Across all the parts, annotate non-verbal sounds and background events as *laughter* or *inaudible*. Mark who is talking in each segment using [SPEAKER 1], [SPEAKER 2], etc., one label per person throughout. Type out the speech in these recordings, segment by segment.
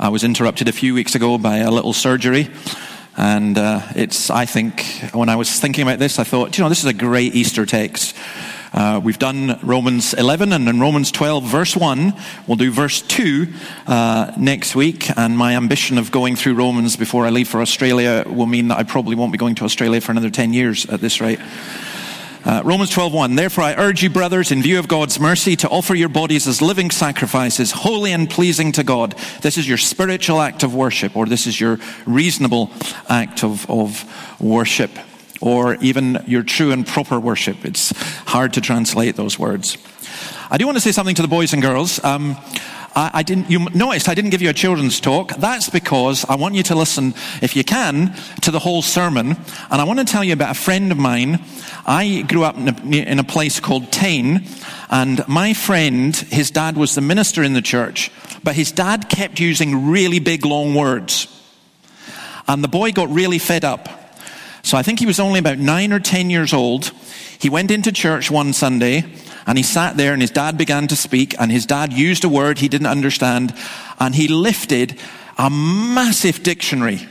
[SPEAKER 1] I was interrupted a few weeks ago by a little surgery. And uh, it's, I think, when I was thinking about this, I thought, you know, this is a great Easter text. Uh, we've done Romans 11 and in Romans 12, verse 1. We'll do verse 2 uh, next week. And my ambition of going through Romans before I leave for Australia will mean that I probably won't be going to Australia for another 10 years at this rate. Uh, Romans 12:1 Therefore I urge you brothers in view of God's mercy to offer your bodies as living sacrifices holy and pleasing to God. This is your spiritual act of worship or this is your reasonable act of, of worship or even your true and proper worship. It's hard to translate those words. I do want to say something to the boys and girls. Um, I, I, didn't, you noticed I didn't give you a children's talk. That's because I want you to listen, if you can, to the whole sermon. And I want to tell you about a friend of mine. I grew up in a, in a place called Tain, and my friend, his dad was the minister in the church, but his dad kept using really big, long words. And the boy got really fed up. So I think he was only about nine or ten years old. He went into church one Sunday and he sat there and his dad began to speak and his dad used a word he didn't understand and he lifted a massive dictionary.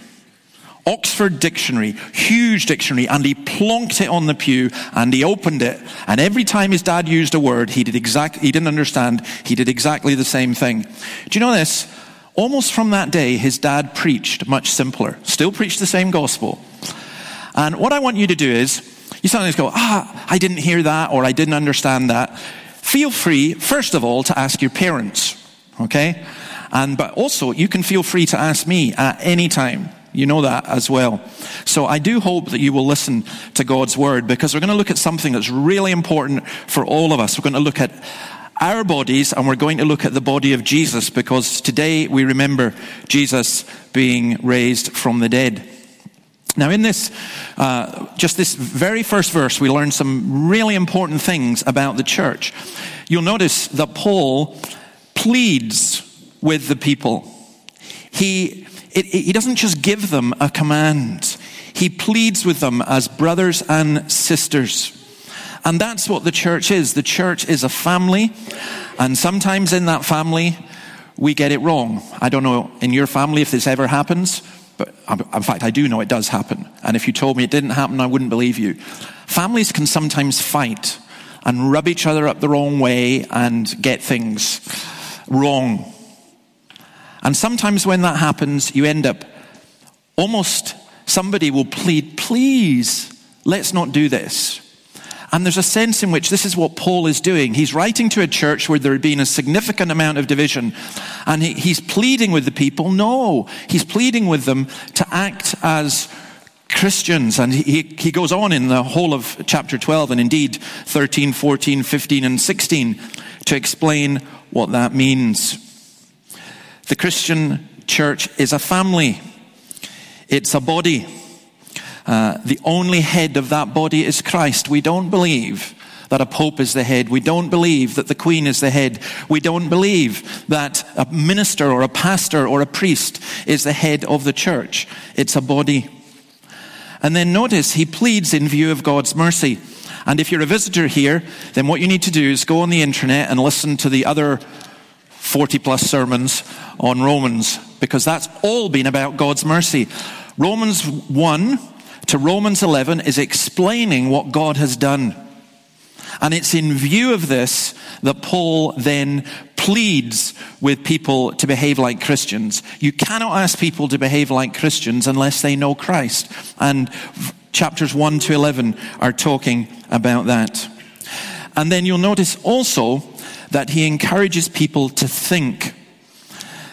[SPEAKER 1] Oxford Dictionary, huge dictionary, and he plonked it on the pew and he opened it. And every time his dad used a word he did exact, he didn't understand, he did exactly the same thing. Do you know this? Almost from that day, his dad preached much simpler, still preached the same gospel. And what I want you to do is, you sometimes go, ah, I didn't hear that or I didn't understand that. Feel free, first of all, to ask your parents, okay? And, but also, you can feel free to ask me at any time. You know that as well. So I do hope that you will listen to God's word because we're going to look at something that's really important for all of us. We're going to look at our bodies and we're going to look at the body of Jesus because today we remember Jesus being raised from the dead. Now, in this, uh, just this very first verse, we learn some really important things about the church. You'll notice that Paul pleads with the people. He, it, he doesn't just give them a command, he pleads with them as brothers and sisters. And that's what the church is. The church is a family, and sometimes in that family, we get it wrong. I don't know in your family if this ever happens, but in fact, I do know it does happen. And if you told me it didn't happen, I wouldn't believe you. Families can sometimes fight and rub each other up the wrong way and get things wrong. And sometimes when that happens, you end up almost somebody will plead, please, let's not do this. And there's a sense in which this is what Paul is doing. He's writing to a church where there had been a significant amount of division. And he, he's pleading with the people. No, he's pleading with them to act as Christians. And he, he goes on in the whole of chapter 12 and indeed 13, 14, 15, and 16 to explain what that means. The Christian church is a family. It's a body. Uh, the only head of that body is Christ. We don't believe that a pope is the head. We don't believe that the queen is the head. We don't believe that a minister or a pastor or a priest is the head of the church. It's a body. And then notice he pleads in view of God's mercy. And if you're a visitor here, then what you need to do is go on the internet and listen to the other 40 plus sermons on Romans, because that's all been about God's mercy. Romans 1 to Romans 11 is explaining what God has done. And it's in view of this that Paul then pleads with people to behave like Christians. You cannot ask people to behave like Christians unless they know Christ. And chapters 1 to 11 are talking about that. And then you'll notice also that he encourages people to think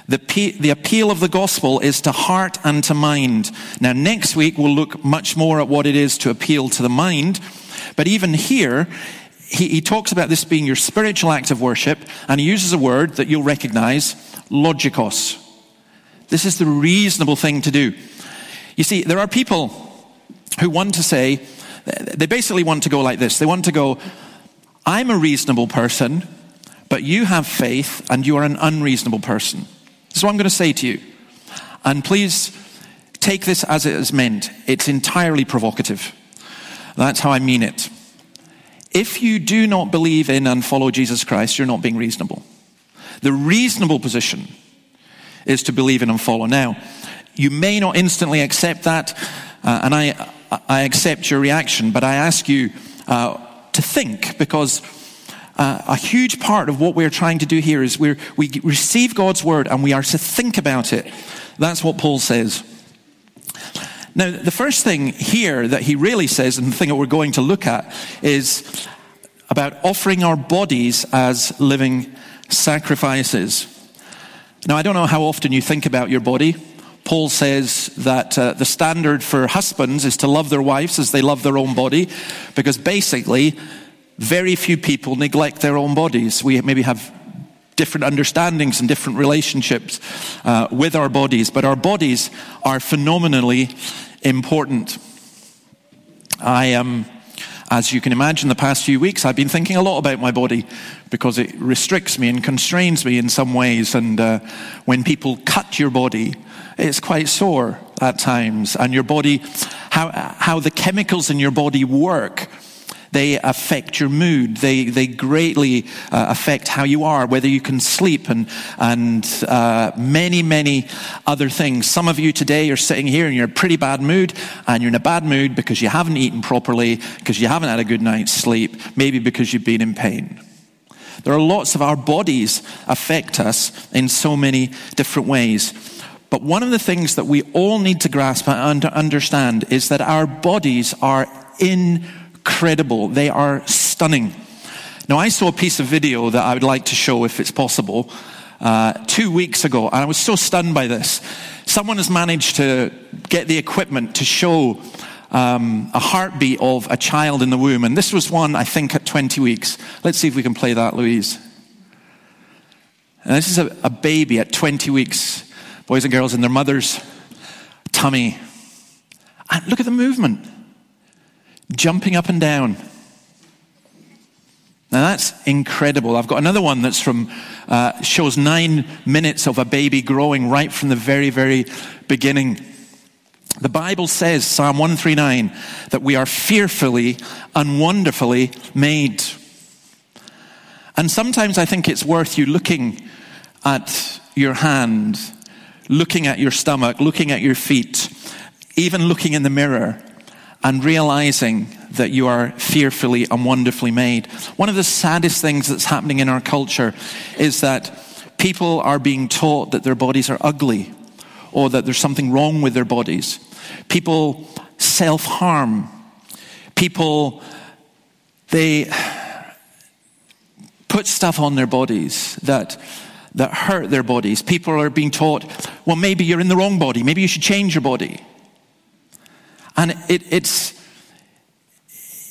[SPEAKER 1] the, the appeal of the gospel is to heart and to mind. Now, next week we'll look much more at what it is to appeal to the mind. But even here, he, he talks about this being your spiritual act of worship, and he uses a word that you'll recognize logikos. This is the reasonable thing to do. You see, there are people who want to say, they basically want to go like this. They want to go, I'm a reasonable person, but you have faith and you are an unreasonable person. This is what I'm going to say to you. And please take this as it is meant. It's entirely provocative. That's how I mean it. If you do not believe in and follow Jesus Christ, you're not being reasonable. The reasonable position is to believe in and follow. Now, you may not instantly accept that, uh, and I, I accept your reaction, but I ask you uh, to think because uh, a huge part of what we're trying to do here is we we receive God's word and we are to think about it. That's what Paul says. Now, the first thing here that he really says, and the thing that we're going to look at, is about offering our bodies as living sacrifices. Now, I don't know how often you think about your body. Paul says that uh, the standard for husbands is to love their wives as they love their own body, because basically, very few people neglect their own bodies. We maybe have different understandings and different relationships uh, with our bodies, but our bodies are phenomenally important. I am. Um, as you can imagine, the past few weeks I've been thinking a lot about my body because it restricts me and constrains me in some ways. And uh, when people cut your body, it's quite sore at times. And your body, how, how the chemicals in your body work they affect your mood. They, they greatly uh, affect how you are, whether you can sleep, and, and uh, many, many other things. Some of you today are sitting here and you're in a pretty bad mood, and you're in a bad mood because you haven't eaten properly, because you haven't had a good night's sleep, maybe because you've been in pain. There are lots of our bodies affect us in so many different ways. But one of the things that we all need to grasp and understand is that our bodies are in incredible. They are stunning. Now, I saw a piece of video that I would like to show if it's possible uh, two weeks ago, and I was so stunned by this. Someone has managed to get the equipment to show um, a heartbeat of a child in the womb, and this was one, I think, at 20 weeks. Let's see if we can play that, Louise. And this is a, a baby at 20 weeks, boys and girls in their mother's tummy. And look at the movement jumping up and down. Now that's incredible. I've got another one that's from, uh, shows nine minutes of a baby growing right from the very, very beginning. The Bible says, Psalm 139, that we are fearfully and wonderfully made. And sometimes I think it's worth you looking at your hand, looking at your stomach, looking at your feet, even looking in the mirror and realizing that you are fearfully and wonderfully made. One of the saddest things that's happening in our culture is that people are being taught that their bodies are ugly or that there's something wrong with their bodies. People self harm. People, they put stuff on their bodies that that hurt their bodies. People are being taught, well, maybe you're in the wrong body. Maybe you should change your body. And it, it's,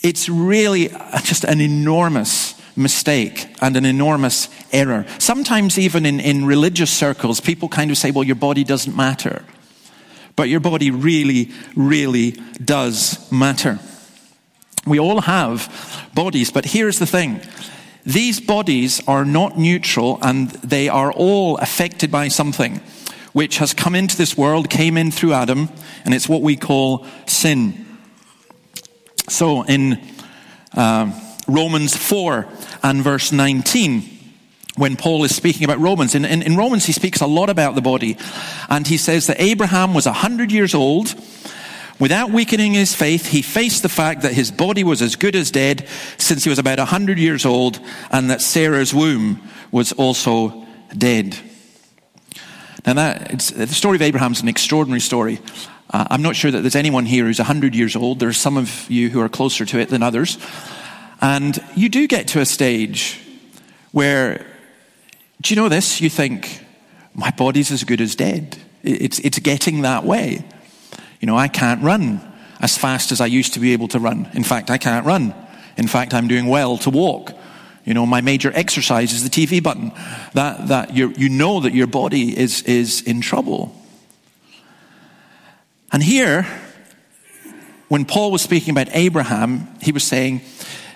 [SPEAKER 1] it's really just an enormous mistake and an enormous error. Sometimes, even in, in religious circles, people kind of say, well, your body doesn't matter. But your body really, really does matter. We all have bodies, but here's the thing. These bodies are not neutral and they are all affected by something which has come into this world, came in through Adam, and it's what we call sin. So in uh, Romans 4 and verse 19, when Paul is speaking about Romans, in, in, in Romans he speaks a lot about the body, and he says that Abraham was 100 years old. Without weakening his faith, he faced the fact that his body was as good as dead since he was about 100 years old, and that Sarah's womb was also dead. Now, that, the story of Abraham is an extraordinary story. Uh, I'm not sure that there's anyone here who's 100 years old. There are some of you who are closer to it than others. And you do get to a stage where, do you know this? You think, my body's as good as dead. It's, it's getting that way. You know, I can't run as fast as I used to be able to run. In fact, I can't run. In fact, I'm doing well to walk. You know, my major exercise is the TV button. That, that you you know that your body is, is in trouble. And here, when Paul was speaking about Abraham, he was saying,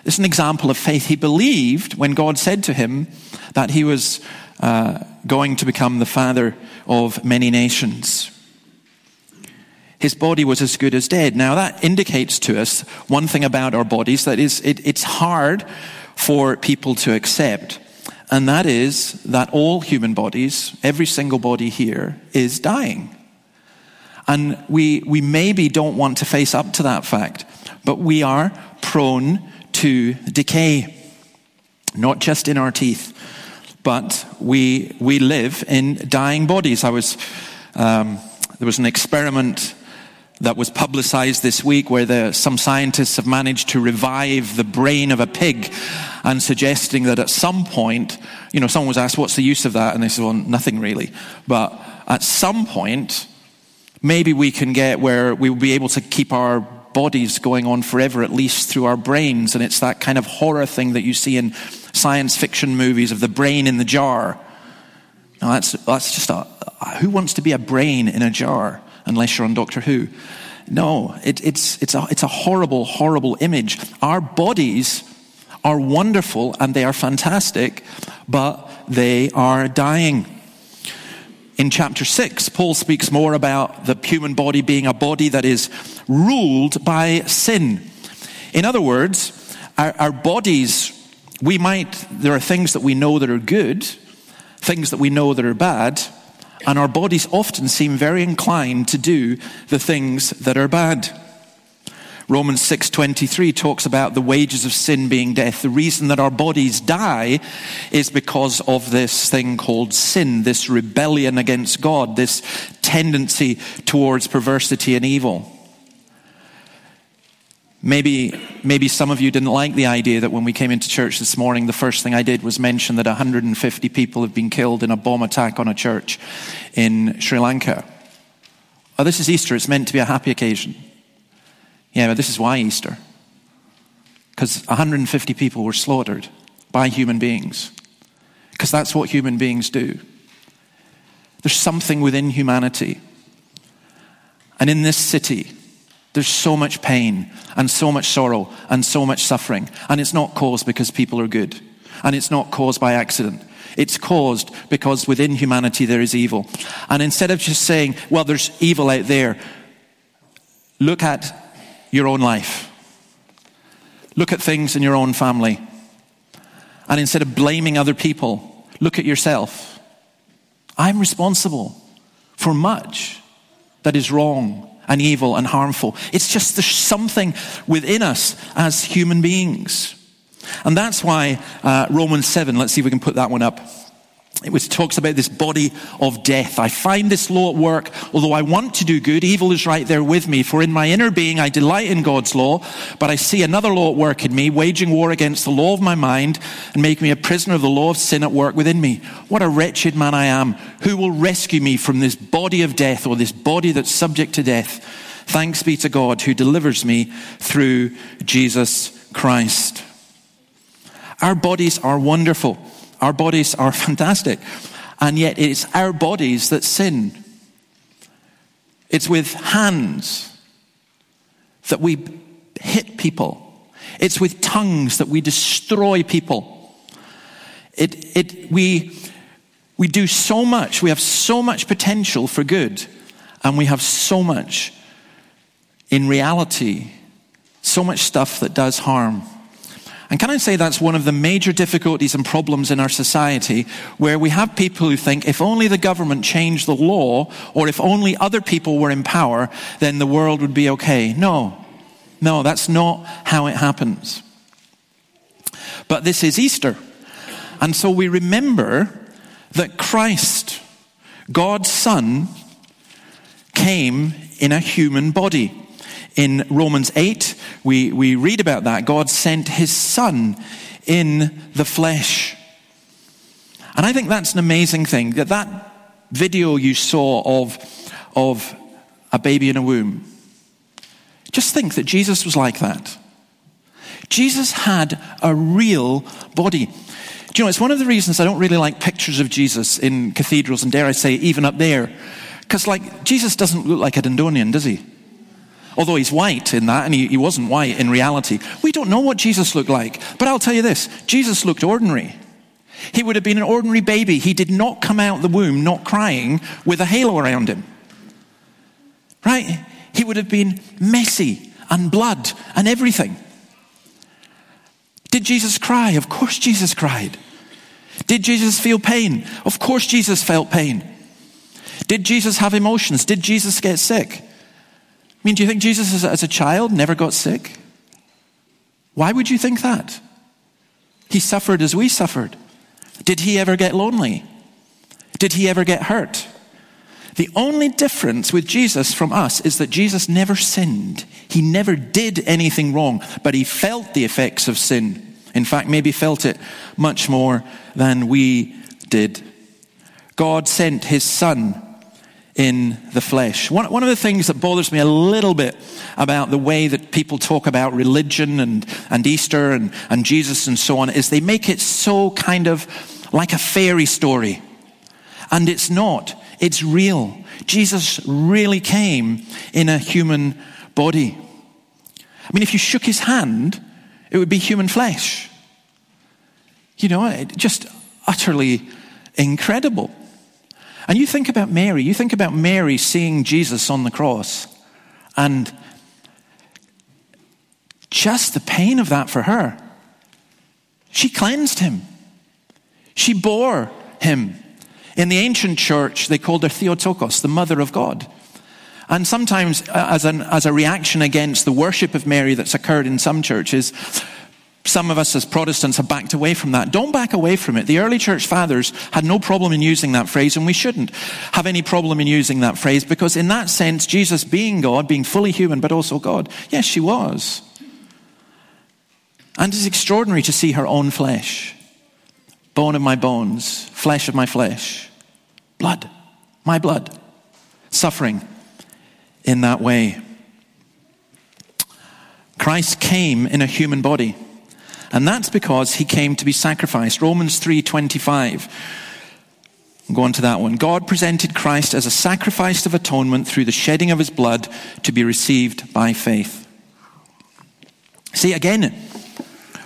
[SPEAKER 1] this is an example of faith. He believed when God said to him that he was uh, going to become the father of many nations. His body was as good as dead. Now that indicates to us one thing about our bodies that is, it, it's hard for people to accept. and that is that all human bodies, every single body here, is dying. And we, we maybe don't want to face up to that fact, but we are prone to decay, not just in our teeth, but we, we live in dying bodies. I was, um, there was an experiment that was publicized this week where the, some scientists have managed to revive the brain of a pig and suggesting that at some point, you know, someone was asked, what's the use of that? And they said, well, nothing really. But at some point, maybe we can get where we will be able to keep our bodies going on forever, at least through our brains. And it's that kind of horror thing that you see in science fiction movies of the brain in the jar. Now, that's, that's just a, who wants to be a brain in a jar? Unless you're on Doctor Who. No, it, it's, it's, a, it's a horrible, horrible image. Our bodies are wonderful and they are fantastic, but they are dying. In chapter 6, Paul speaks more about the human body being a body that is ruled by sin. In other words, our, our bodies, we might, there are things that we know that are good, things that we know that are bad, and our bodies often seem very inclined to do the things that are bad. Romans 6:23 talks about the wages of sin being death. The reason that our bodies die is because of this thing called sin, this rebellion against God, this tendency towards perversity and evil. Maybe, maybe some of you didn't like the idea that when we came into church this morning, the first thing I did was mention that 150 people have been killed in a bomb attack on a church in Sri Lanka. Oh, this is Easter. It's meant to be a happy occasion. Yeah, but this is why Easter. Because 150 people were slaughtered by human beings. Because that's what human beings do. There's something within humanity. And in this city, there's so much pain and so much sorrow and so much suffering. And it's not caused because people are good. And it's not caused by accident. It's caused because within humanity there is evil. And instead of just saying, well, there's evil out there, look at your own life. Look at things in your own family. And instead of blaming other people, look at yourself. I'm responsible for much that is wrong and evil and harmful. It's just there's something within us as human beings. And that's why uh, Romans 7, let's see if we can put that one up. It was, talks about this body of death. I find this law at work. Although I want to do good, evil is right there with me. For in my inner being, I delight in God's law, but I see another law at work in me, waging war against the law of my mind and making me a prisoner of the law of sin at work within me. What a wretched man I am. Who will rescue me from this body of death or this body that's subject to death? Thanks be to God who delivers me through Jesus Christ. Our bodies are wonderful. Our bodies are *laughs* fantastic. And yet it's our bodies that sin. It's with hands that we hit people. It's with tongues that we destroy people. It, it, we, we do so much. We have so much potential for good. And we have so much, in reality, so much stuff that does harm. And can I say that's one of the major difficulties and problems in our society where we have people who think if only the government changed the law or if only other people were in power, then the world would be okay. No, no, that's not how it happens. But this is Easter. And so we remember that Christ, God's Son, came in a human body in Romans 8, we, we read about that. God sent his son in the flesh. And I think that's an amazing thing that that video you saw of, of a baby in a womb, just think that Jesus was like that. Jesus had a real body. Do you know, it's one of the reasons I don't really like pictures of Jesus in cathedrals and dare I say, even up there. Because, like, Jesus doesn't look like a Dundonian, does he? Although he's white in that, and he, he wasn't white in reality. We don't know what Jesus looked like. But I'll tell you this Jesus looked ordinary. He would have been an ordinary baby. He did not come out the womb not crying with a halo around him. Right? He would have been messy and blood and everything. Did Jesus cry? Of course, Jesus cried. Did Jesus feel pain? Of course, Jesus felt pain. Did Jesus have emotions? Did Jesus get sick? Mean, do you think Jesus, as a, as a child, never got sick? Why would you think that? He suffered as we suffered. Did he ever get lonely? Did he ever get hurt? The only difference with Jesus from us is that Jesus never sinned. He never did anything wrong, but he felt the effects of sin. In fact, maybe felt it much more than we did. God sent his son in the flesh. One, one of the things that bothers me a little bit about the way that people talk about religion and, and Easter and, and Jesus and so on is they make it so kind of like a fairy story. And it's not. It's real. Jesus really came in a human body. I mean, if you shook his hand, it would be human flesh. You know, just utterly incredible. And you think about Mary, you think about Mary seeing Jesus on the cross and just the pain of that for her. She cleansed him, she bore him. In the ancient church, they called her Theotokos, the mother of God. And sometimes, uh, as, an, as a reaction against the worship of Mary that's occurred in some churches, some of us as Protestants have backed away from that. Don't back away from it. The early church fathers had no problem in using that phrase, and we shouldn't have any problem in using that phrase because, in that sense, Jesus being God, being fully human, but also God, yes, she was. And it's extraordinary to see her own flesh bone of my bones, flesh of my flesh, blood, my blood, suffering in that way. Christ came in a human body. And that's because he came to be sacrificed. Romans 3:25. Go on to that one. God presented Christ as a sacrifice of atonement through the shedding of his blood to be received by faith. See, again,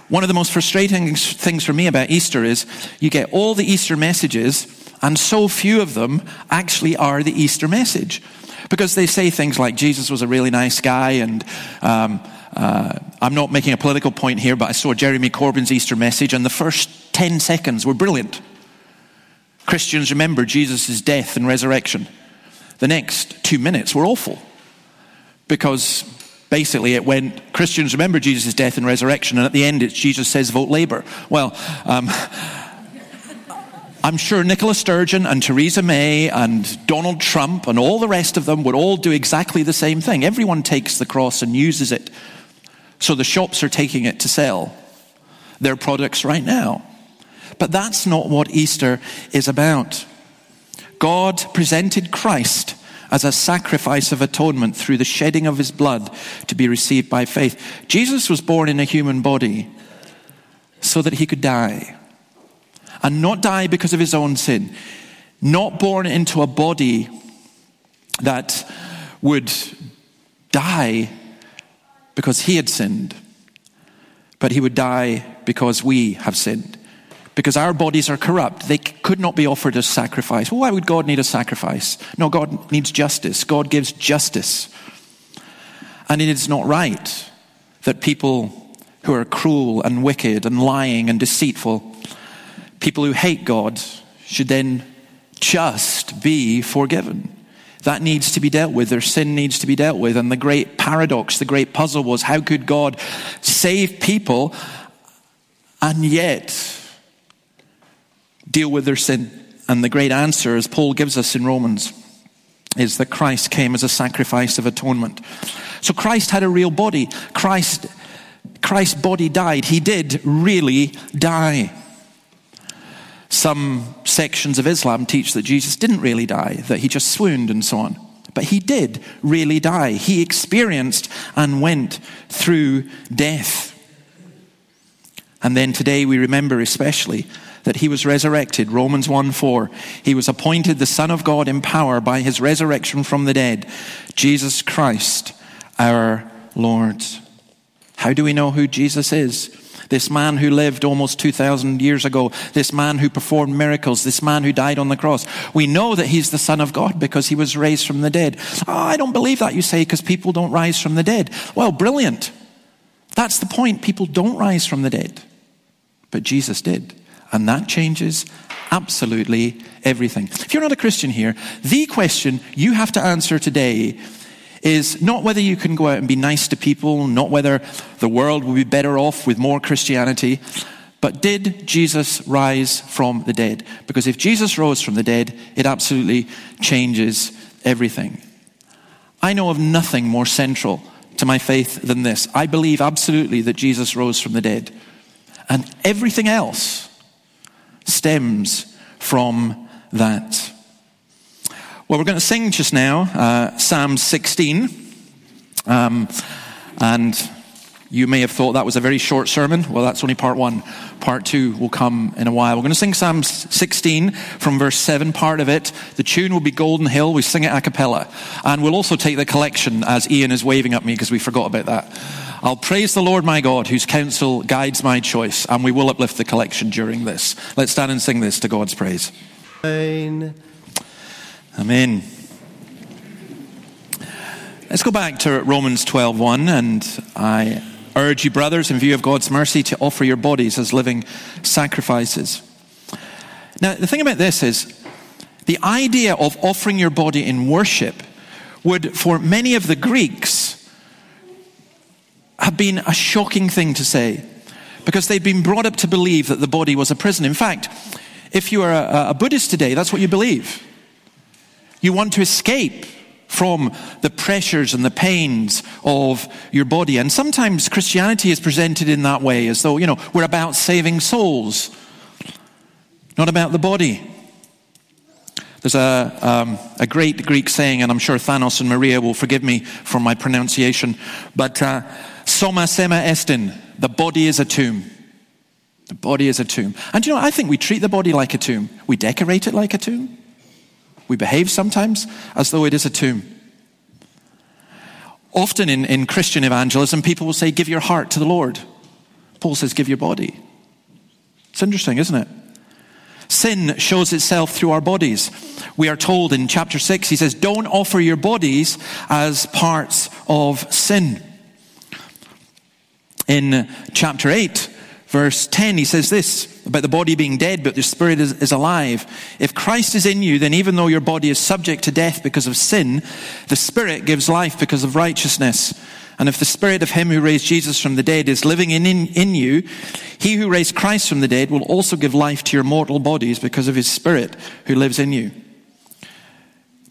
[SPEAKER 1] one of the most frustrating things for me about Easter is you get all the Easter messages, and so few of them actually are the Easter message. Because they say things like Jesus was a really nice guy and um, uh, I'm not making a political point here, but I saw Jeremy Corbyn's Easter message, and the first 10 seconds were brilliant. Christians remember Jesus' death and resurrection. The next two minutes were awful because basically it went Christians remember Jesus' death and resurrection, and at the end it's Jesus says vote Labour. Well, um, *laughs* I'm sure Nicola Sturgeon and Theresa May and Donald Trump and all the rest of them would all do exactly the same thing. Everyone takes the cross and uses it so the shops are taking it to sell their products right now. But that's not what Easter is about. God presented Christ as a sacrifice of atonement through the shedding of his blood to be received by faith. Jesus was born in a human body so that he could die. And not die because of his own sin. Not born into a body that would die because he had sinned, but he would die because we have sinned. Because our bodies are corrupt. They could not be offered as sacrifice. Why would God need a sacrifice? No, God needs justice. God gives justice. And it is not right that people who are cruel and wicked and lying and deceitful, people who hate God, should then just be forgiven. That needs to be dealt with. Their sin needs to be dealt with. And the great paradox, the great puzzle was how could God save people and yet deal with their sin? And the great answer, as Paul gives us in Romans, is that Christ came as a sacrifice of atonement. So Christ had a real body. Christ, Christ's body died. He did really die. Some sections of Islam teach that Jesus didn't really die, that he just swooned and so on. But he did really die. He experienced and went through death. And then today we remember especially that he was resurrected. Romans 1 4. He was appointed the Son of God in power by his resurrection from the dead, Jesus Christ, our Lord. How do we know who Jesus is? This man who lived almost 2,000 years ago, this man who performed miracles, this man who died on the cross. We know that he's the Son of God because he was raised from the dead. Oh, I don't believe that, you say, because people don't rise from the dead. Well, brilliant. That's the point. People don't rise from the dead. But Jesus did. And that changes absolutely everything. If you're not a Christian here, the question you have to answer today is not whether you can go out and be nice to people, not whether the world will be better off with more Christianity, but did Jesus rise from the dead? Because if Jesus rose from the dead, it absolutely changes everything. I know of nothing more central to my faith than this. I believe absolutely that Jesus rose from the dead. And everything else stems from that. Well, we're going to sing just now uh, Psalm 16. Um, and you may have thought that was a very short sermon. Well, that's only part one. Part two will come in a while. We're going to sing Psalm 16 from verse 7, part of it. The tune will be Golden Hill. We sing it a cappella. And we'll also take the collection as Ian is waving at me because we forgot about that. I'll praise the Lord my God, whose counsel guides my choice, and we will uplift the collection during this. Let's stand and sing this to God's praise. Amen. Amen. Let's go back to Romans 12:1 and I urge you brothers in view of God's mercy to offer your bodies as living sacrifices. Now the thing about this is the idea of offering your body in worship would for many of the Greeks have been a shocking thing to say because they'd been brought up to believe that the body was a prison. In fact, if you are a, a Buddhist today, that's what you believe. You want to escape from the pressures and the pains of your body. And sometimes Christianity is presented in that way, as though, you know, we're about saving souls, not about the body. There's a, um, a great Greek saying, and I'm sure Thanos and Maria will forgive me for my pronunciation, but uh, soma sema estin, the body is a tomb. The body is a tomb. And you know, I think we treat the body like a tomb. We decorate it like a tomb. We behave sometimes as though it is a tomb. Often in, in Christian evangelism, people will say, Give your heart to the Lord. Paul says, Give your body. It's interesting, isn't it? Sin shows itself through our bodies. We are told in chapter 6, he says, Don't offer your bodies as parts of sin. In chapter 8, verse 10, he says this about the body being dead, but the spirit is, is, alive. If Christ is in you, then even though your body is subject to death because of sin, the spirit gives life because of righteousness. And if the spirit of him who raised Jesus from the dead is living in, in, in you, he who raised Christ from the dead will also give life to your mortal bodies because of his spirit who lives in you.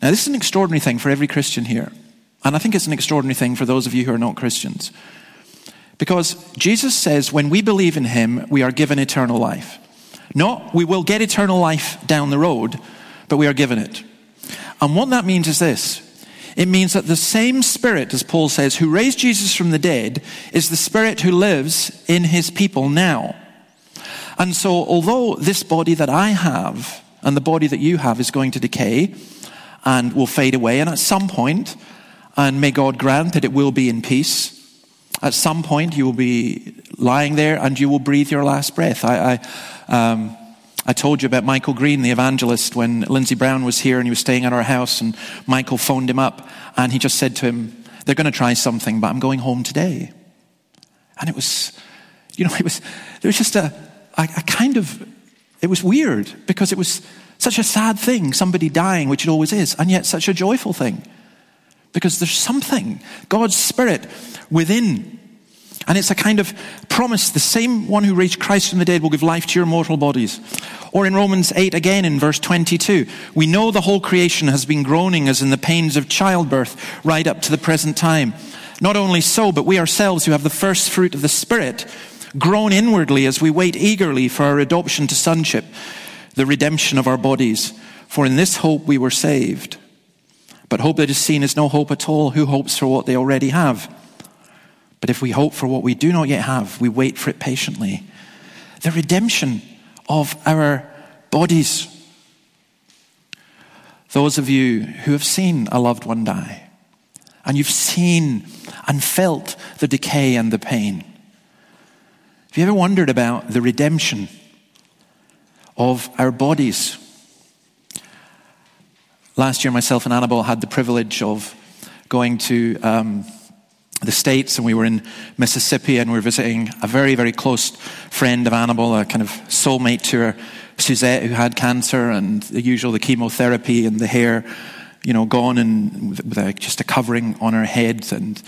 [SPEAKER 1] Now, this is an extraordinary thing for every Christian here. And I think it's an extraordinary thing for those of you who are not Christians. Because Jesus says when we believe in him, we are given eternal life. Not we will get eternal life down the road, but we are given it. And what that means is this it means that the same Spirit, as Paul says, who raised Jesus from the dead, is the Spirit who lives in his people now. And so, although this body that I have and the body that you have is going to decay and will fade away, and at some point, and may God grant that it will be in peace, at some point, you will be lying there and you will breathe your last breath. I, I, um, I told you about Michael Green, the evangelist, when Lindsay Brown was here and he was staying at our house, and Michael phoned him up and he just said to him, They're going to try something, but I'm going home today. And it was, you know, it was, there was just a, a, a kind of, it was weird because it was such a sad thing, somebody dying, which it always is, and yet such a joyful thing. Because there's something, God's Spirit within. And it's a kind of promise. The same one who raised Christ from the dead will give life to your mortal bodies. Or in Romans 8 again in verse 22, we know the whole creation has been groaning as in the pains of childbirth right up to the present time. Not only so, but we ourselves who have the first fruit of the Spirit groan inwardly as we wait eagerly for our adoption to sonship, the redemption of our bodies. For in this hope we were saved. But hope that is seen is no hope at all. Who hopes for what they already have? But if we hope for what we do not yet have, we wait for it patiently. The redemption of our bodies. Those of you who have seen a loved one die, and you've seen and felt the decay and the pain. Have you ever wondered about the redemption of our bodies? Last year, myself and Annabelle had the privilege of going to um, the States and we were in Mississippi and we were visiting a very, very close friend of Annabelle, a kind of soulmate to her, Suzette, who had cancer and the usual, the chemotherapy and the hair, you know, gone and with a, just a covering on her head. And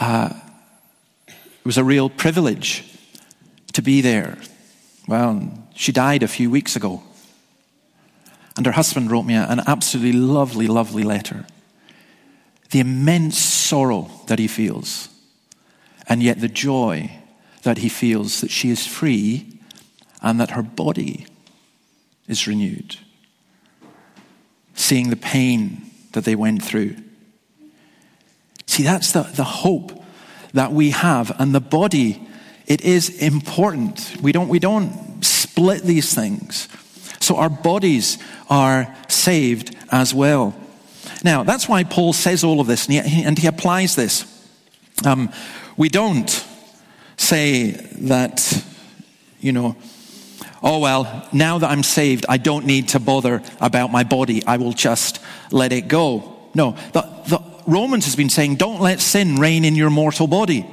[SPEAKER 1] uh, it was a real privilege to be there. Well, she died a few weeks ago. And her husband wrote me an absolutely lovely, lovely letter the immense sorrow that he feels, and yet the joy that he feels that she is free and that her body is renewed. Seeing the pain that they went through. See, that's the, the hope that we have. And the body, it is important. We don't, we don't split these things. So our bodies are saved as well. Now, that's why Paul says all of this, and he, and he applies this. Um, we don't say that, you know, oh, well, now that I'm saved, I don't need to bother about my body. I will just let it go. No, the, the Romans has been saying, don't let sin reign in your mortal body.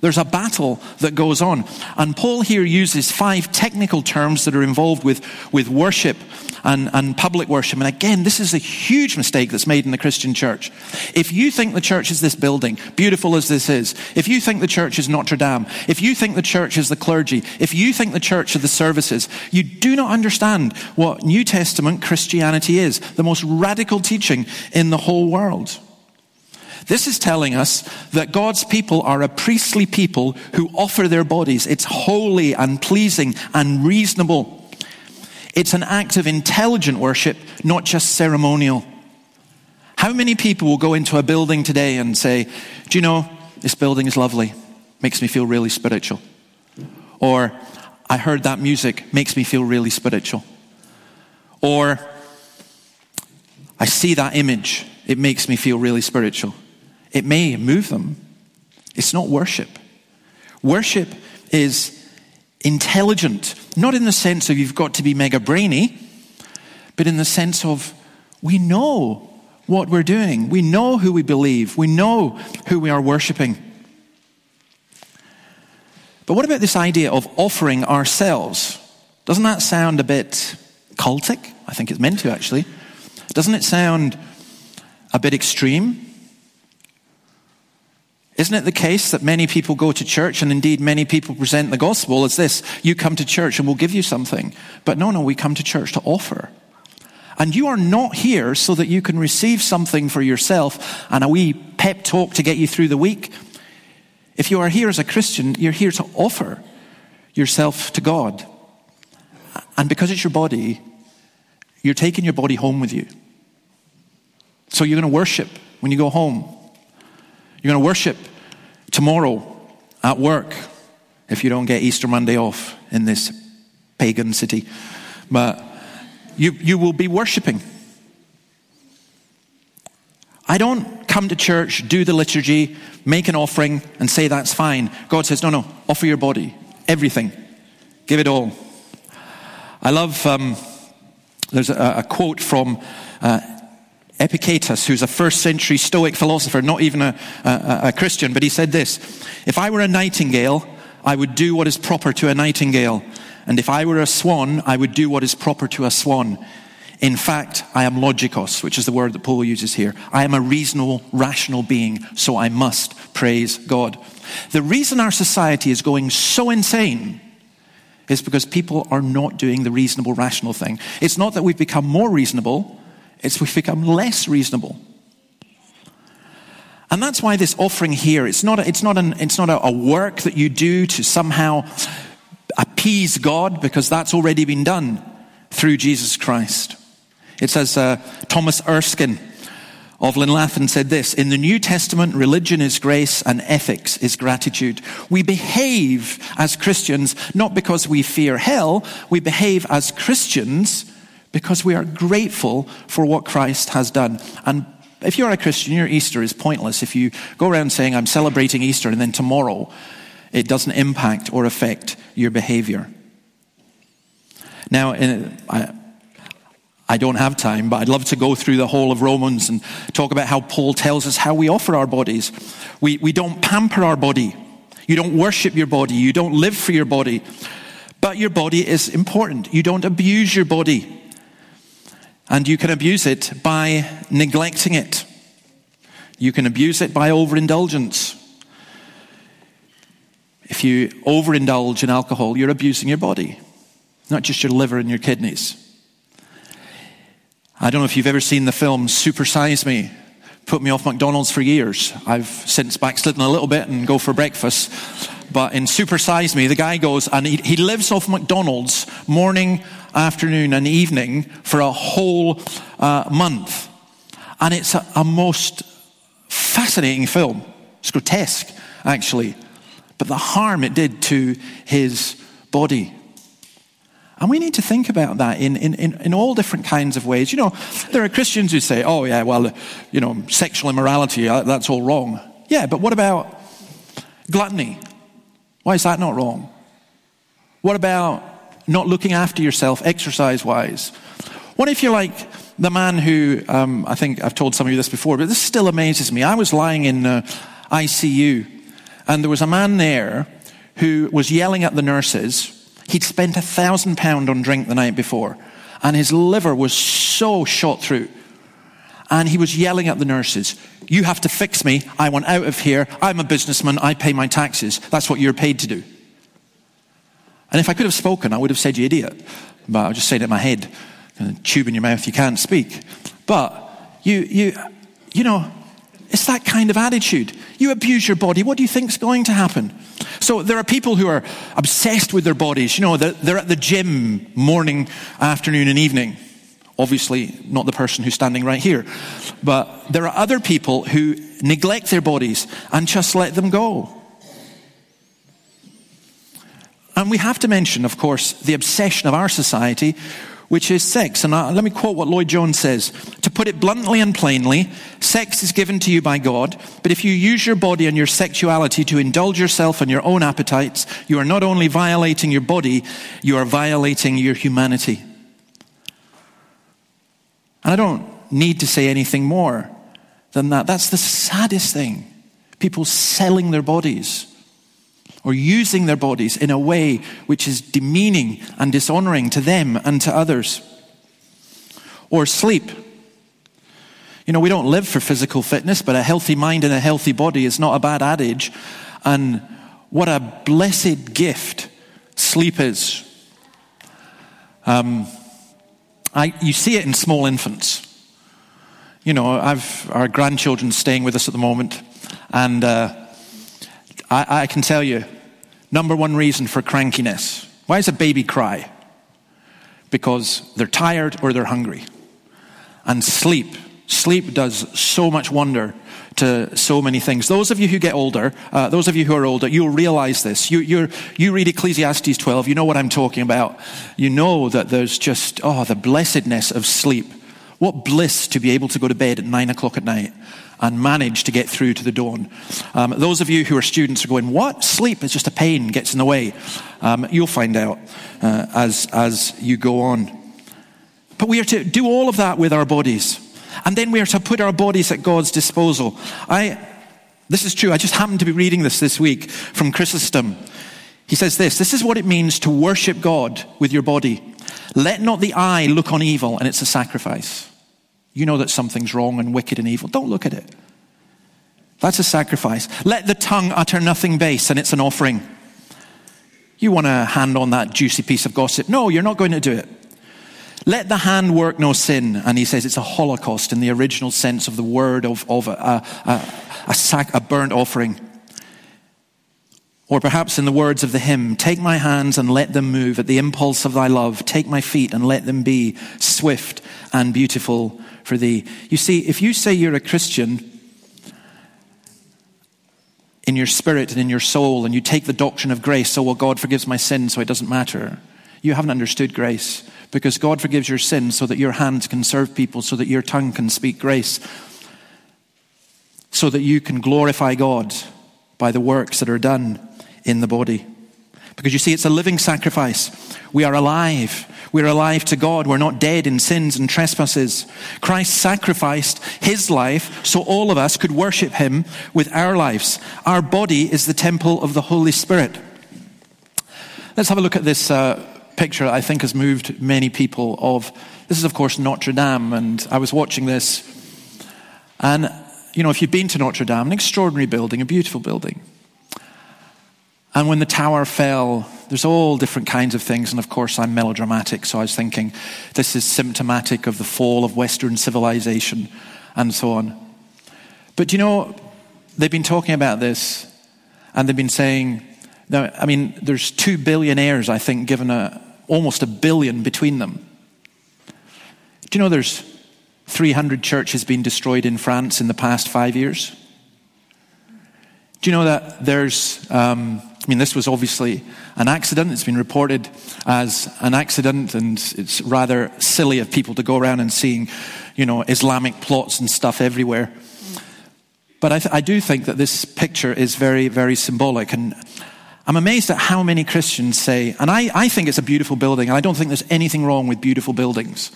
[SPEAKER 1] There's a battle that goes on. And Paul here uses five technical terms that are involved with, with worship and, and public worship. And again, this is a huge mistake that's made in the Christian church. If you think the church is this building, beautiful as this is, if you think the church is Notre Dame, if you think the church is the clergy, if you think the church are the services, you do not understand what New Testament Christianity is, the most radical teaching in the whole world. This is telling us that God's people are a priestly people who offer their bodies. It's holy and pleasing and reasonable. It's an act of intelligent worship, not just ceremonial. How many people will go into a building today and say, Do you know, this building is lovely, makes me feel really spiritual? Or, I heard that music, makes me feel really spiritual. Or, I see that image, it makes me feel really spiritual. It may move them. It's not worship. Worship is intelligent, not in the sense of you've got to be mega brainy, but in the sense of we know what we're doing. We know who we believe. We know who we are worshiping. But what about this idea of offering ourselves? Doesn't that sound a bit cultic? I think it's meant to actually. Doesn't it sound a bit extreme? Isn't it the case that many people go to church and indeed many people present the gospel as this? You come to church and we'll give you something. But no, no, we come to church to offer. And you are not here so that you can receive something for yourself and a wee pep talk to get you through the week. If you are here as a Christian, you're here to offer yourself to God. And because it's your body, you're taking your body home with you. So you're going to worship when you go home. You're going to worship tomorrow at work if you don't get Easter Monday off in this pagan city. But you, you will be worshiping. I don't come to church, do the liturgy, make an offering, and say that's fine. God says, no, no, offer your body, everything, give it all. I love, um, there's a, a, quote from uh, Epictetus, who's a first century Stoic philosopher, not even a, a, a, Christian, but he said this If I were a nightingale, I would do what is proper to a nightingale. And if I were a swan, I would do what is proper to a swan. In fact, I am logikos, which is the word that Paul uses here. I am a reasonable, rational being, so I must praise God. The reason our society is going so insane is because people are not doing the reasonable, rational thing. It's not that we've become more reasonable, it's we've become less reasonable. And that's why this offering here, it's not, a, it's not, an, it's not a, a work that you do to somehow appease God, because that's already been done through Jesus Christ. It says, uh, Thomas Erskine of Linlathen said this In the New Testament, religion is grace and ethics is gratitude. We behave as Christians not because we fear hell, we behave as Christians because we are grateful for what Christ has done. And if you're a Christian, your Easter is pointless. If you go around saying, I'm celebrating Easter, and then tomorrow it doesn't impact or affect your behavior. Now, in, I, I don't have time, but I'd love to go through the whole of Romans and talk about how Paul tells us how we offer our bodies. We, we don't pamper our body. You don't worship your body. You don't live for your body. But your body is important. You don't abuse your body. And you can abuse it by neglecting it. You can abuse it by overindulgence. If you overindulge in alcohol, you're abusing your body, not just your liver and your kidneys. I don't know if you've ever seen the film Super Size Me. Put me off McDonald's for years. I've since backslidden a little bit and go for breakfast. But in Super Size Me, the guy goes and he, he lives off McDonald's morning, afternoon, and evening for a whole uh, month. And it's a, a most fascinating film. It's grotesque, actually. But the harm it did to his body. And we need to think about that in, in, in, all different kinds of ways. You know, there are Christians who say, oh, yeah, well, you know, sexual immorality, uh, that's all wrong. Yeah, but what about gluttony? Why is that not wrong? What about not looking after yourself exercise wise? What if you're like the man who, um, I think I've told some of you this before, but this still amazes me. I was lying in uh, ICU, and there was a man there who was yelling at the nurses He'd spent a thousand pound on drink the night before, and his liver was so shot through. And he was yelling at the nurses, You have to fix me. I want out of here. I'm a businessman. I pay my taxes. That's what you're paid to do. And if I could have spoken, I would have said, You idiot. But I just saying it in my head. Tube in your mouth, you can't speak. But you, you, you know, it's that kind of attitude. You abuse your body. What do you think is going to happen? So there are people who are obsessed with their bodies. You know, they're, they're at the gym morning, afternoon, and evening. Obviously, not the person who's standing right here. But there are other people who neglect their bodies and just let them go. And we have to mention, of course, the obsession of our society which is sex. And uh, let me quote what Lloyd Jones says. To put it bluntly and plainly, sex is given to you by God, but if you use your body and your sexuality to indulge yourself and your own appetites, you are not only violating your body, you are violating your humanity. And I don't need to say anything more than that. That's the saddest thing. People selling their bodies or using their bodies in a way which is demeaning and dishonoring to them and to others. Or sleep. You know, we don't live for physical fitness, but a healthy mind and a healthy body is not a bad adage. And what a blessed gift sleep is. Um, I, you see it in small infants. You know, I've our grandchildren staying with us at the moment, and uh, I, I can tell you, Number one reason for crankiness. Why does a baby cry? Because they're tired or they're hungry. And sleep. Sleep does so much wonder to so many things. Those of you who get older, uh, those of you who are older, you'll realize this. You, you read Ecclesiastes 12, you know what I'm talking about. You know that there's just, oh, the blessedness of sleep. What bliss to be able to go to bed at nine o'clock at night and manage to get through to the dawn. Um, those of you who are students are going, What? Sleep is just a pain, gets in the way. Um, you'll find out uh, as, as you go on. But we are to do all of that with our bodies. And then we are to put our bodies at God's disposal. I, this is true. I just happened to be reading this this week from Chrysostom. He says this This is what it means to worship God with your body. Let not the eye look on evil, and it's a sacrifice. You know that something's wrong and wicked and evil. Don't look at it. That's a sacrifice. Let the tongue utter nothing base, and it's an offering. You want to hand on that juicy piece of gossip? No, you're not going to do it. Let the hand work no sin. And he says it's a holocaust in the original sense of the word of, of a, a, a, sac, a burnt offering. Or perhaps in the words of the hymn, take my hands and let them move at the impulse of thy love. Take my feet and let them be swift and beautiful for thee. You see, if you say you're a Christian in your spirit and in your soul, and you take the doctrine of grace, so, well, God forgives my sins, so it doesn't matter, you haven't understood grace. Because God forgives your sins so that your hands can serve people, so that your tongue can speak grace, so that you can glorify God by the works that are done in the body. Because you see, it's a living sacrifice. We are alive. We're alive to God. We're not dead in sins and trespasses. Christ sacrificed his life so all of us could worship him with our lives. Our body is the temple of the Holy Spirit. Let's have a look at this uh, picture I think has moved many people of this is of course Notre Dame and I was watching this and you know if you've been to Notre Dame an extraordinary building a beautiful building and when the tower fell, there's all different kinds of things. And of course, I'm melodramatic, so I was thinking this is symptomatic of the fall of Western civilization and so on. But you know, they've been talking about this, and they've been saying, now, I mean, there's two billionaires, I think, given a, almost a billion between them. Do you know there's 300 churches being destroyed in France in the past five years? Do you know that there's um, I mean, this was obviously an accident. It's been reported as an accident, and it's rather silly of people to go around and seeing, you know, Islamic plots and stuff everywhere. But I, th- I do think that this picture is very, very symbolic. And I'm amazed at how many Christians say, and I, I think it's a beautiful building, and I don't think there's anything wrong with beautiful buildings.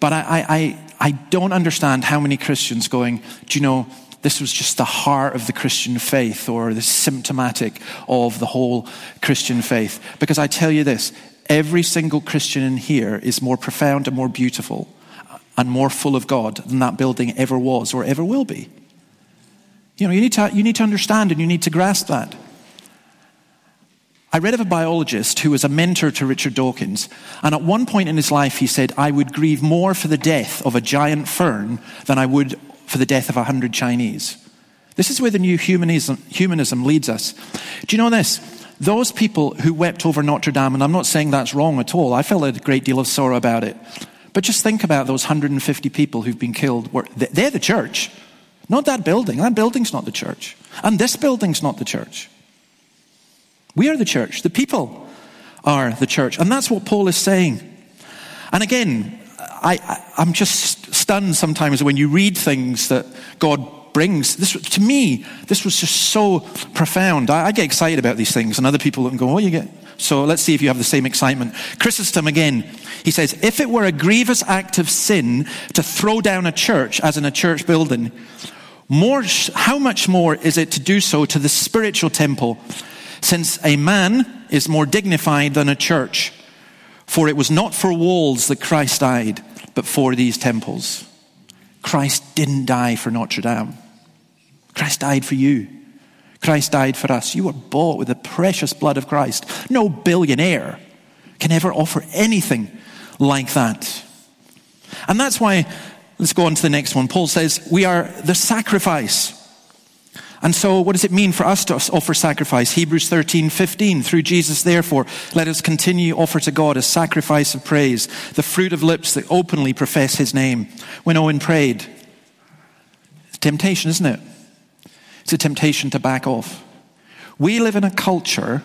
[SPEAKER 1] But I, I, I don't understand how many Christians going, do you know, this was just the heart of the Christian faith or the symptomatic of the whole Christian faith. Because I tell you this every single Christian in here is more profound and more beautiful and more full of God than that building ever was or ever will be. You know, you need to, you need to understand and you need to grasp that. I read of a biologist who was a mentor to Richard Dawkins, and at one point in his life he said, I would grieve more for the death of a giant fern than I would for the death of 100 Chinese. This is where the new humanism, humanism leads us. Do you know this? Those people who wept over Notre Dame, and I'm not saying that's wrong at all, I felt a great deal of sorrow about it. But just think about those 150 people who've been killed. They're the church, not that building. That building's not the church. And this building's not the church. We are the church. The people are the church. And that's what Paul is saying. And again, I, am just stunned sometimes when you read things that God brings. This, to me, this was just so profound. I, I get excited about these things, and other people can go, Oh, you get. So let's see if you have the same excitement. Chrysostom again, he says, If it were a grievous act of sin to throw down a church, as in a church building, more, how much more is it to do so to the spiritual temple, since a man is more dignified than a church? For it was not for walls that Christ died, but for these temples. Christ didn't die for Notre Dame. Christ died for you. Christ died for us. You were bought with the precious blood of Christ. No billionaire can ever offer anything like that. And that's why, let's go on to the next one. Paul says, We are the sacrifice. And so, what does it mean for us to offer sacrifice? Hebrews 13, 15. Through Jesus, therefore, let us continue offer to God a sacrifice of praise, the fruit of lips that openly profess his name. When Owen prayed, temptation, isn't it? It's a temptation to back off. We live in a culture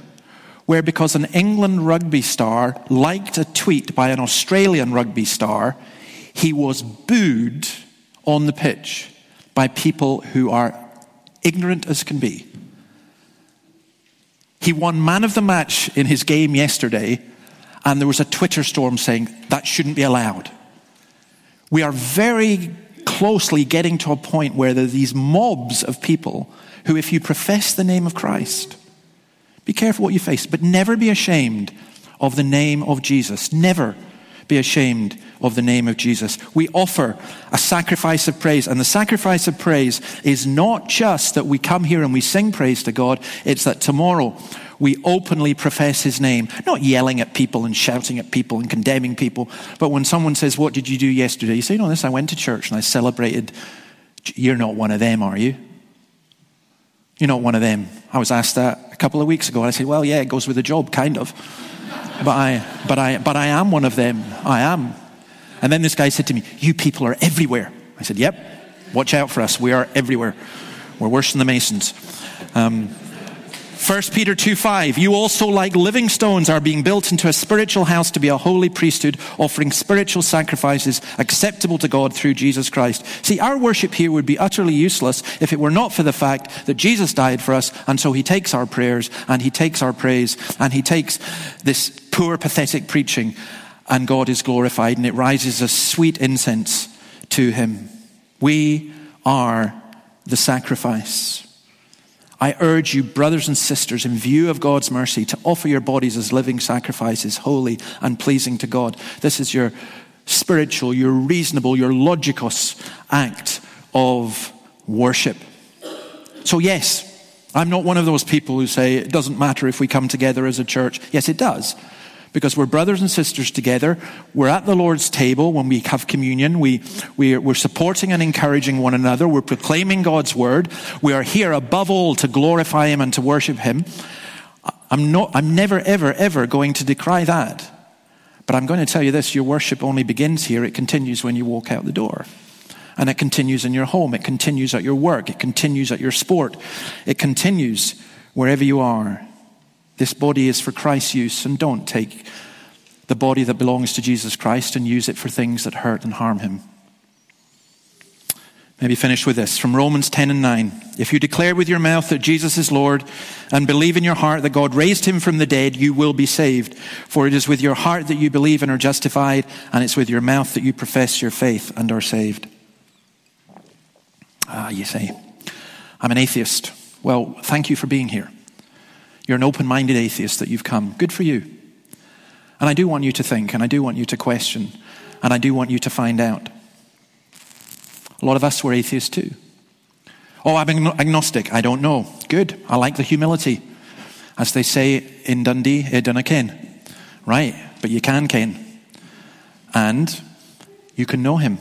[SPEAKER 1] where, because an England rugby star liked a tweet by an Australian rugby star, he was booed on the pitch by people who are ignorant as can be. He won man of the match in his game yesterday, and there was a Twitter storm saying that shouldn't be allowed. We are very closely getting to a point where there are these mobs of people who, if you profess the name of Christ, be careful what you face, but never be ashamed of the name of Jesus. Never be ashamed of the name of Jesus. We offer a sacrifice of praise. And the sacrifice of praise is not just that we come here and we sing praise to God, it's that tomorrow we openly profess his name, not yelling at people and shouting at people and condemning people, but when someone says, What did you do yesterday? You say, know, this, I went to church and I celebrated. You're not one of them, are you? You're not one of them. I was asked that a couple of weeks ago, and I said, Well, yeah, it goes with the job, kind of *laughs* but I, but I, but I am one of them. I am. And then this guy said to me, You people are everywhere. I said, Yep, watch out for us. We are everywhere. We're worse than the Masons. Um, 1 Peter 2 5, you also, like living stones, are being built into a spiritual house to be a holy priesthood, offering spiritual sacrifices acceptable to God through Jesus Christ. See, our worship here would be utterly useless if it were not for the fact that Jesus died for us, and so he takes our prayers, and he takes our praise, and he takes this poor, pathetic preaching, and God is glorified, and it rises as sweet incense to Him. We are the sacrifice. I urge you, brothers and sisters, in view of God's mercy, to offer your bodies as living sacrifices, holy and pleasing to God. This is your spiritual, your reasonable, your logikos act of worship. So, yes, I'm not one of those people who say it doesn't matter if we come together as a church. Yes, it does because we're brothers and sisters together. We're at the Lord's table when we have communion. We, we, are supporting and encouraging one another. We're proclaiming God's word. We are here above all to glorify Him and to worship Him. I'm, not, I'm never, ever, ever going to decry that. But I'm going to tell you this your worship only begins here, it continues when you walk out the door. And it continues in your home, it continues at your work, it continues at your sport, it continues wherever you are. This body is for Christ's use, and don't take the body that belongs to Jesus Christ and use it for things that hurt and harm him. Maybe finish with this from Romans 10 and 9. If you declare with your mouth that Jesus is Lord and believe in your heart that God raised him from the dead, you will be saved. For it is with your heart that you believe and are justified, and it's with your mouth that you profess your faith and are saved. Ah, you say, I'm an atheist. Well, thank you for being here. You're an open minded atheist that you've come. Good for you. And I do want you to think, and I do want you to question, and I do want you to find out. A lot of us were atheists too. Oh, I'm agnostic. I don't know. Good. I like the humility. As they say in Dundee, eh, e dunna ken. Right. But you can ken. And you can know him.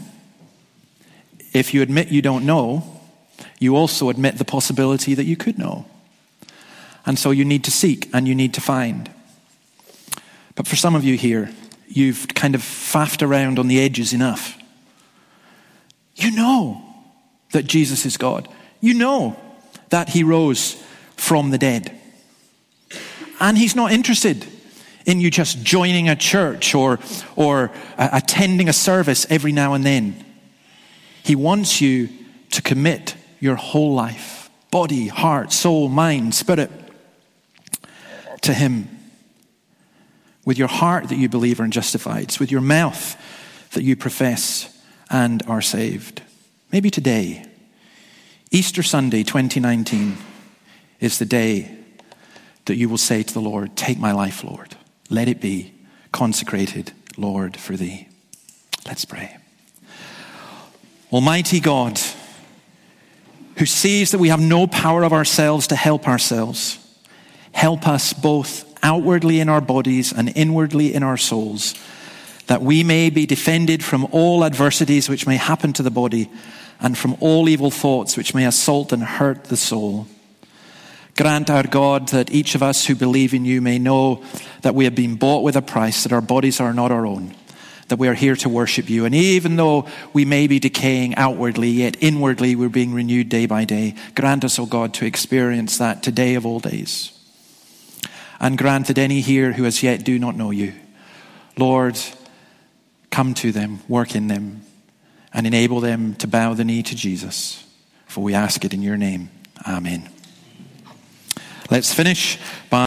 [SPEAKER 1] If you admit you don't know, you also admit the possibility that you could know. And so you need to seek and you need to find. But for some of you here, you've kind of faffed around on the edges enough. You know that Jesus is God. You know that he rose from the dead. And he's not interested in you just joining a church or, or attending a service every now and then. He wants you to commit your whole life body, heart, soul, mind, spirit to Him. With your heart that you believe are justified, it's with your mouth that you profess and are saved. Maybe today, Easter Sunday 2019, is the day that you will say to the Lord, Take my life, Lord. Let it be consecrated, Lord, for thee. Let's pray. Almighty God, who sees that we have no power of ourselves to help ourselves, Help us both outwardly in our bodies and inwardly in our souls, that we may be defended from all adversities which may happen to the body and from all evil thoughts which may assault and hurt the soul. Grant, our God, that each of us who believe in you may know that we have been bought with a price, that our bodies are not our own, that we are here to worship you. And even though we may be decaying outwardly, yet inwardly we're being renewed day by day. Grant us, O oh God, to experience that today of all days and granted any here who as yet do not know you. Lord, come to them, work in them, and enable them to bow the knee to Jesus. For we ask it in your name. Amen. Let's finish by